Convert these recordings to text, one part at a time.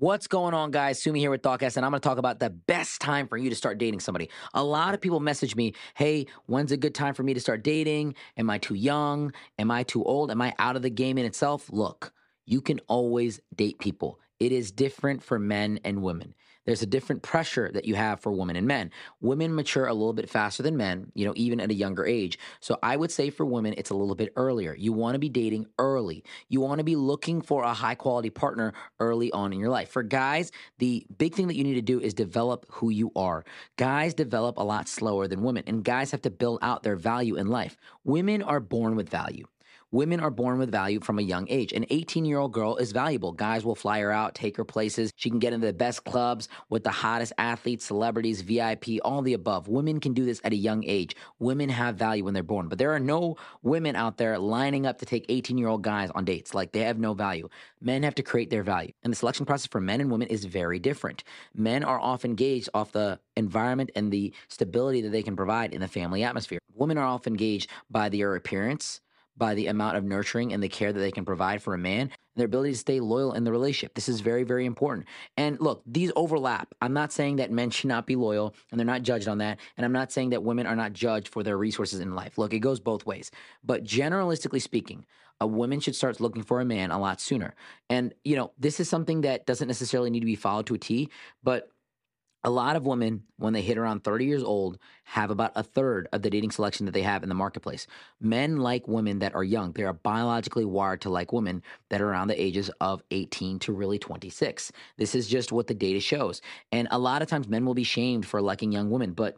What's going on, guys? Sumi here with Thoughtcast, and I'm going to talk about the best time for you to start dating somebody. A lot of people message me, hey, when's a good time for me to start dating? Am I too young? Am I too old? Am I out of the game in itself? Look, you can always date people. It is different for men and women. There's a different pressure that you have for women and men. Women mature a little bit faster than men, you know, even at a younger age. So I would say for women, it's a little bit earlier. You want to be dating early. You want to be looking for a high quality partner early on in your life. For guys, the big thing that you need to do is develop who you are. Guys develop a lot slower than women, and guys have to build out their value in life. Women are born with value. Women are born with value from a young age. An 18 year old girl is valuable. Guys will fly her out, take her places. She can get into the best clubs with the hottest athletes, celebrities, VIP, all the above. Women can do this at a young age. Women have value when they're born. But there are no women out there lining up to take 18 year old guys on dates. Like they have no value. Men have to create their value. And the selection process for men and women is very different. Men are often gauged off the environment and the stability that they can provide in the family atmosphere. Women are often gauged by their appearance by the amount of nurturing and the care that they can provide for a man their ability to stay loyal in the relationship. This is very, very important. And look, these overlap. I'm not saying that men should not be loyal and they're not judged on that. And I'm not saying that women are not judged for their resources in life. Look, it goes both ways. But generalistically speaking, a woman should start looking for a man a lot sooner. And, you know, this is something that doesn't necessarily need to be followed to a T, but a lot of women, when they hit around 30 years old, have about a third of the dating selection that they have in the marketplace. Men like women that are young. They are biologically wired to like women that are around the ages of 18 to really 26. This is just what the data shows. And a lot of times men will be shamed for liking young women, but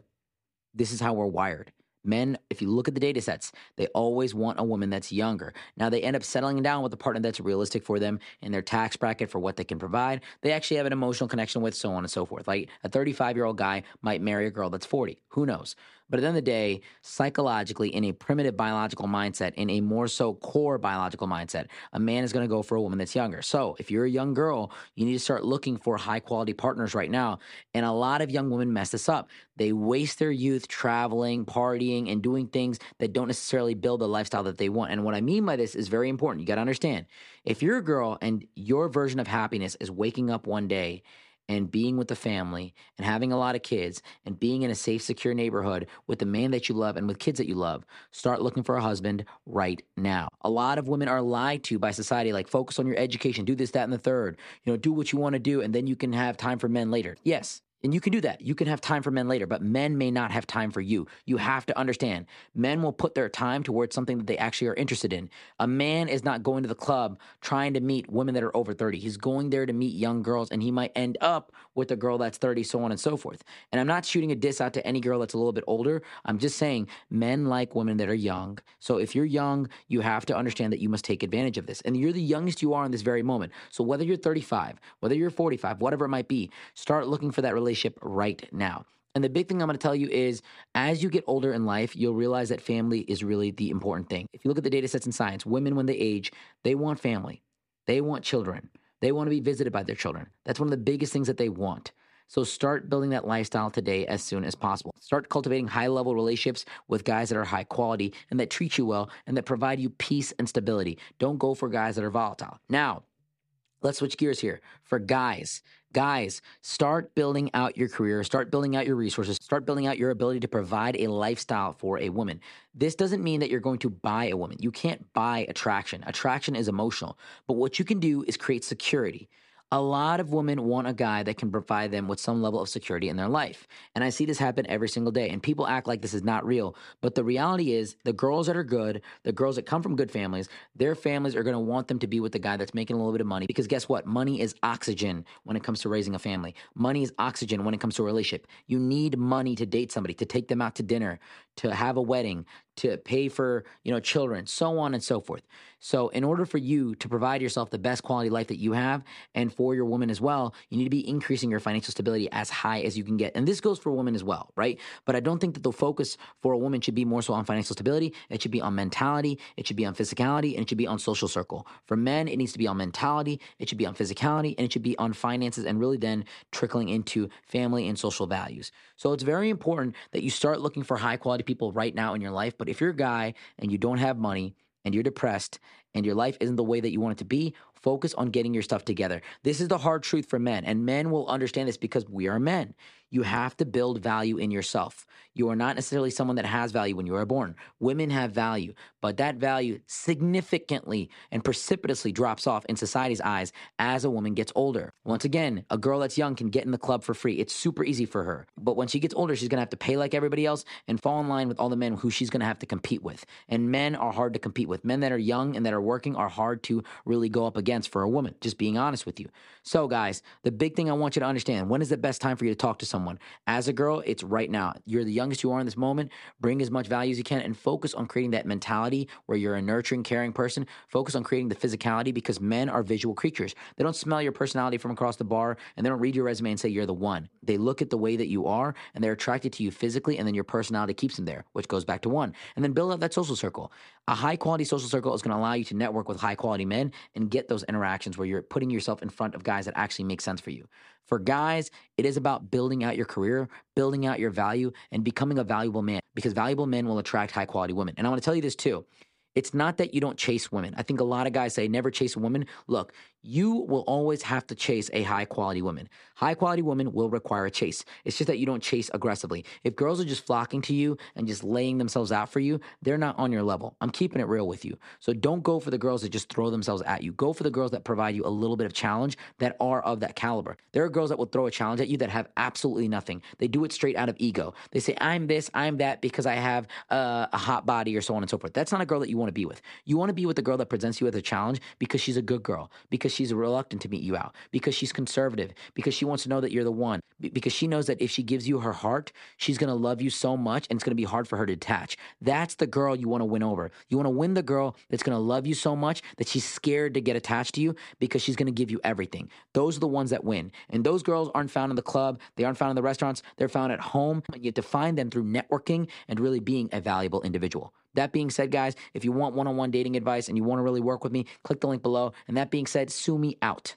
this is how we're wired. Men, if you look at the data sets, they always want a woman that's younger. Now, they end up settling down with a partner that's realistic for them in their tax bracket for what they can provide. They actually have an emotional connection with, so on and so forth. Like a 35 year old guy might marry a girl that's 40. Who knows? But at the end of the day, psychologically, in a primitive biological mindset, in a more so core biological mindset, a man is going to go for a woman that's younger. So if you're a young girl, you need to start looking for high quality partners right now. And a lot of young women mess this up. They waste their youth traveling, partying, and doing things that don't necessarily build the lifestyle that they want. And what I mean by this is very important. You got to understand if you're a girl and your version of happiness is waking up one day and being with the family and having a lot of kids and being in a safe, secure neighborhood with the man that you love and with kids that you love, start looking for a husband right now. A lot of women are lied to by society, like focus on your education, do this, that, and the third. You know, do what you want to do, and then you can have time for men later. Yes, and you can do that. You can have time for men later, but men may not have time for you. You have to understand men will put their time towards something that they actually are interested in. A man is not going to the club trying to meet women that are over 30. He's going there to meet young girls, and he might end up with a girl that's 30, so on and so forth. And I'm not shooting a diss out to any girl that's a little bit older. I'm just saying men like women that are young. So if you're young, you have to understand that you must take advantage of this. And you're the youngest you are in this very moment. So whether you're 35, whether you're 45, whatever it might be, start looking for that relationship relationship right now. And the big thing I'm going to tell you is as you get older in life, you'll realize that family is really the important thing. If you look at the data sets in science, women, when they age, they want family, they want children, they want to be visited by their children. That's one of the biggest things that they want. So start building that lifestyle today as soon as possible. Start cultivating high level relationships with guys that are high quality and that treat you well and that provide you peace and stability. Don't go for guys that are volatile. Now, let's switch gears here. For guys, Guys, start building out your career, start building out your resources, start building out your ability to provide a lifestyle for a woman. This doesn't mean that you're going to buy a woman. You can't buy attraction. Attraction is emotional. But what you can do is create security a lot of women want a guy that can provide them with some level of security in their life. And I see this happen every single day. And people act like this is not real. But the reality is, the girls that are good, the girls that come from good families, their families are going to want them to be with the guy that's making a little bit of money. Because guess what? Money is oxygen when it comes to raising a family. Money is oxygen when it comes to a relationship. You need money to date somebody, to take them out to dinner, to have a wedding, to pay for, you know, children, so on and so forth. So, in order for you to provide yourself the best quality life that you have and for your woman as well, you need to be increasing your financial stability as high as you can get. And this goes for women as well, right? But I don't think that the focus for a woman should be more so on financial stability. It should be on mentality, it should be on physicality, and it should be on social circle. For men, it needs to be on mentality, it should be on physicality, and it should be on finances and really then trickling into family and social values. So, it's very important that you start looking for high quality people right now in your life. But if you're a guy and you don't have money and you're depressed and your life isn't the way that you want it to be, Focus on getting your stuff together. This is the hard truth for men, and men will understand this because we are men. You have to build value in yourself. You are not necessarily someone that has value when you are born. Women have value, but that value significantly and precipitously drops off in society's eyes as a woman gets older. Once again, a girl that's young can get in the club for free. It's super easy for her. But when she gets older, she's gonna have to pay like everybody else and fall in line with all the men who she's gonna have to compete with. And men are hard to compete with. Men that are young and that are working are hard to really go up against for a woman, just being honest with you. So, guys, the big thing I want you to understand when is the best time for you to talk to someone? Someone. As a girl, it's right now. You're the youngest you are in this moment. Bring as much value as you can and focus on creating that mentality where you're a nurturing, caring person. Focus on creating the physicality because men are visual creatures. They don't smell your personality from across the bar and they don't read your resume and say you're the one. They look at the way that you are and they're attracted to you physically and then your personality keeps them there, which goes back to one. And then build up that social circle. A high quality social circle is going to allow you to network with high quality men and get those interactions where you're putting yourself in front of guys that actually make sense for you. For guys, it is about building out your career, building out your value, and becoming a valuable man because valuable men will attract high quality women. And I want to tell you this too. It's not that you don't chase women. I think a lot of guys say never chase a woman. Look, you will always have to chase a high quality woman. High quality woman will require a chase. It's just that you don't chase aggressively. If girls are just flocking to you and just laying themselves out for you, they're not on your level. I'm keeping it real with you. So don't go for the girls that just throw themselves at you. Go for the girls that provide you a little bit of challenge that are of that caliber. There are girls that will throw a challenge at you that have absolutely nothing. They do it straight out of ego. They say, I'm this, I'm that because I have uh, a hot body or so on and so forth. That's not a girl that you want to be with. You want to be with the girl that presents you with a challenge because she's a good girl, because because she's reluctant to meet you out, because she's conservative, because she wants to know that you're the one, because she knows that if she gives you her heart, she's going to love you so much and it's going to be hard for her to detach. That's the girl you want to win over. You want to win the girl that's going to love you so much that she's scared to get attached to you because she's going to give you everything. Those are the ones that win. And those girls aren't found in the club, they aren't found in the restaurants, they're found at home. You have to find them through networking and really being a valuable individual. That being said, guys, if you want one on one dating advice and you want to really work with me, click the link below. And that being said, Sumi out.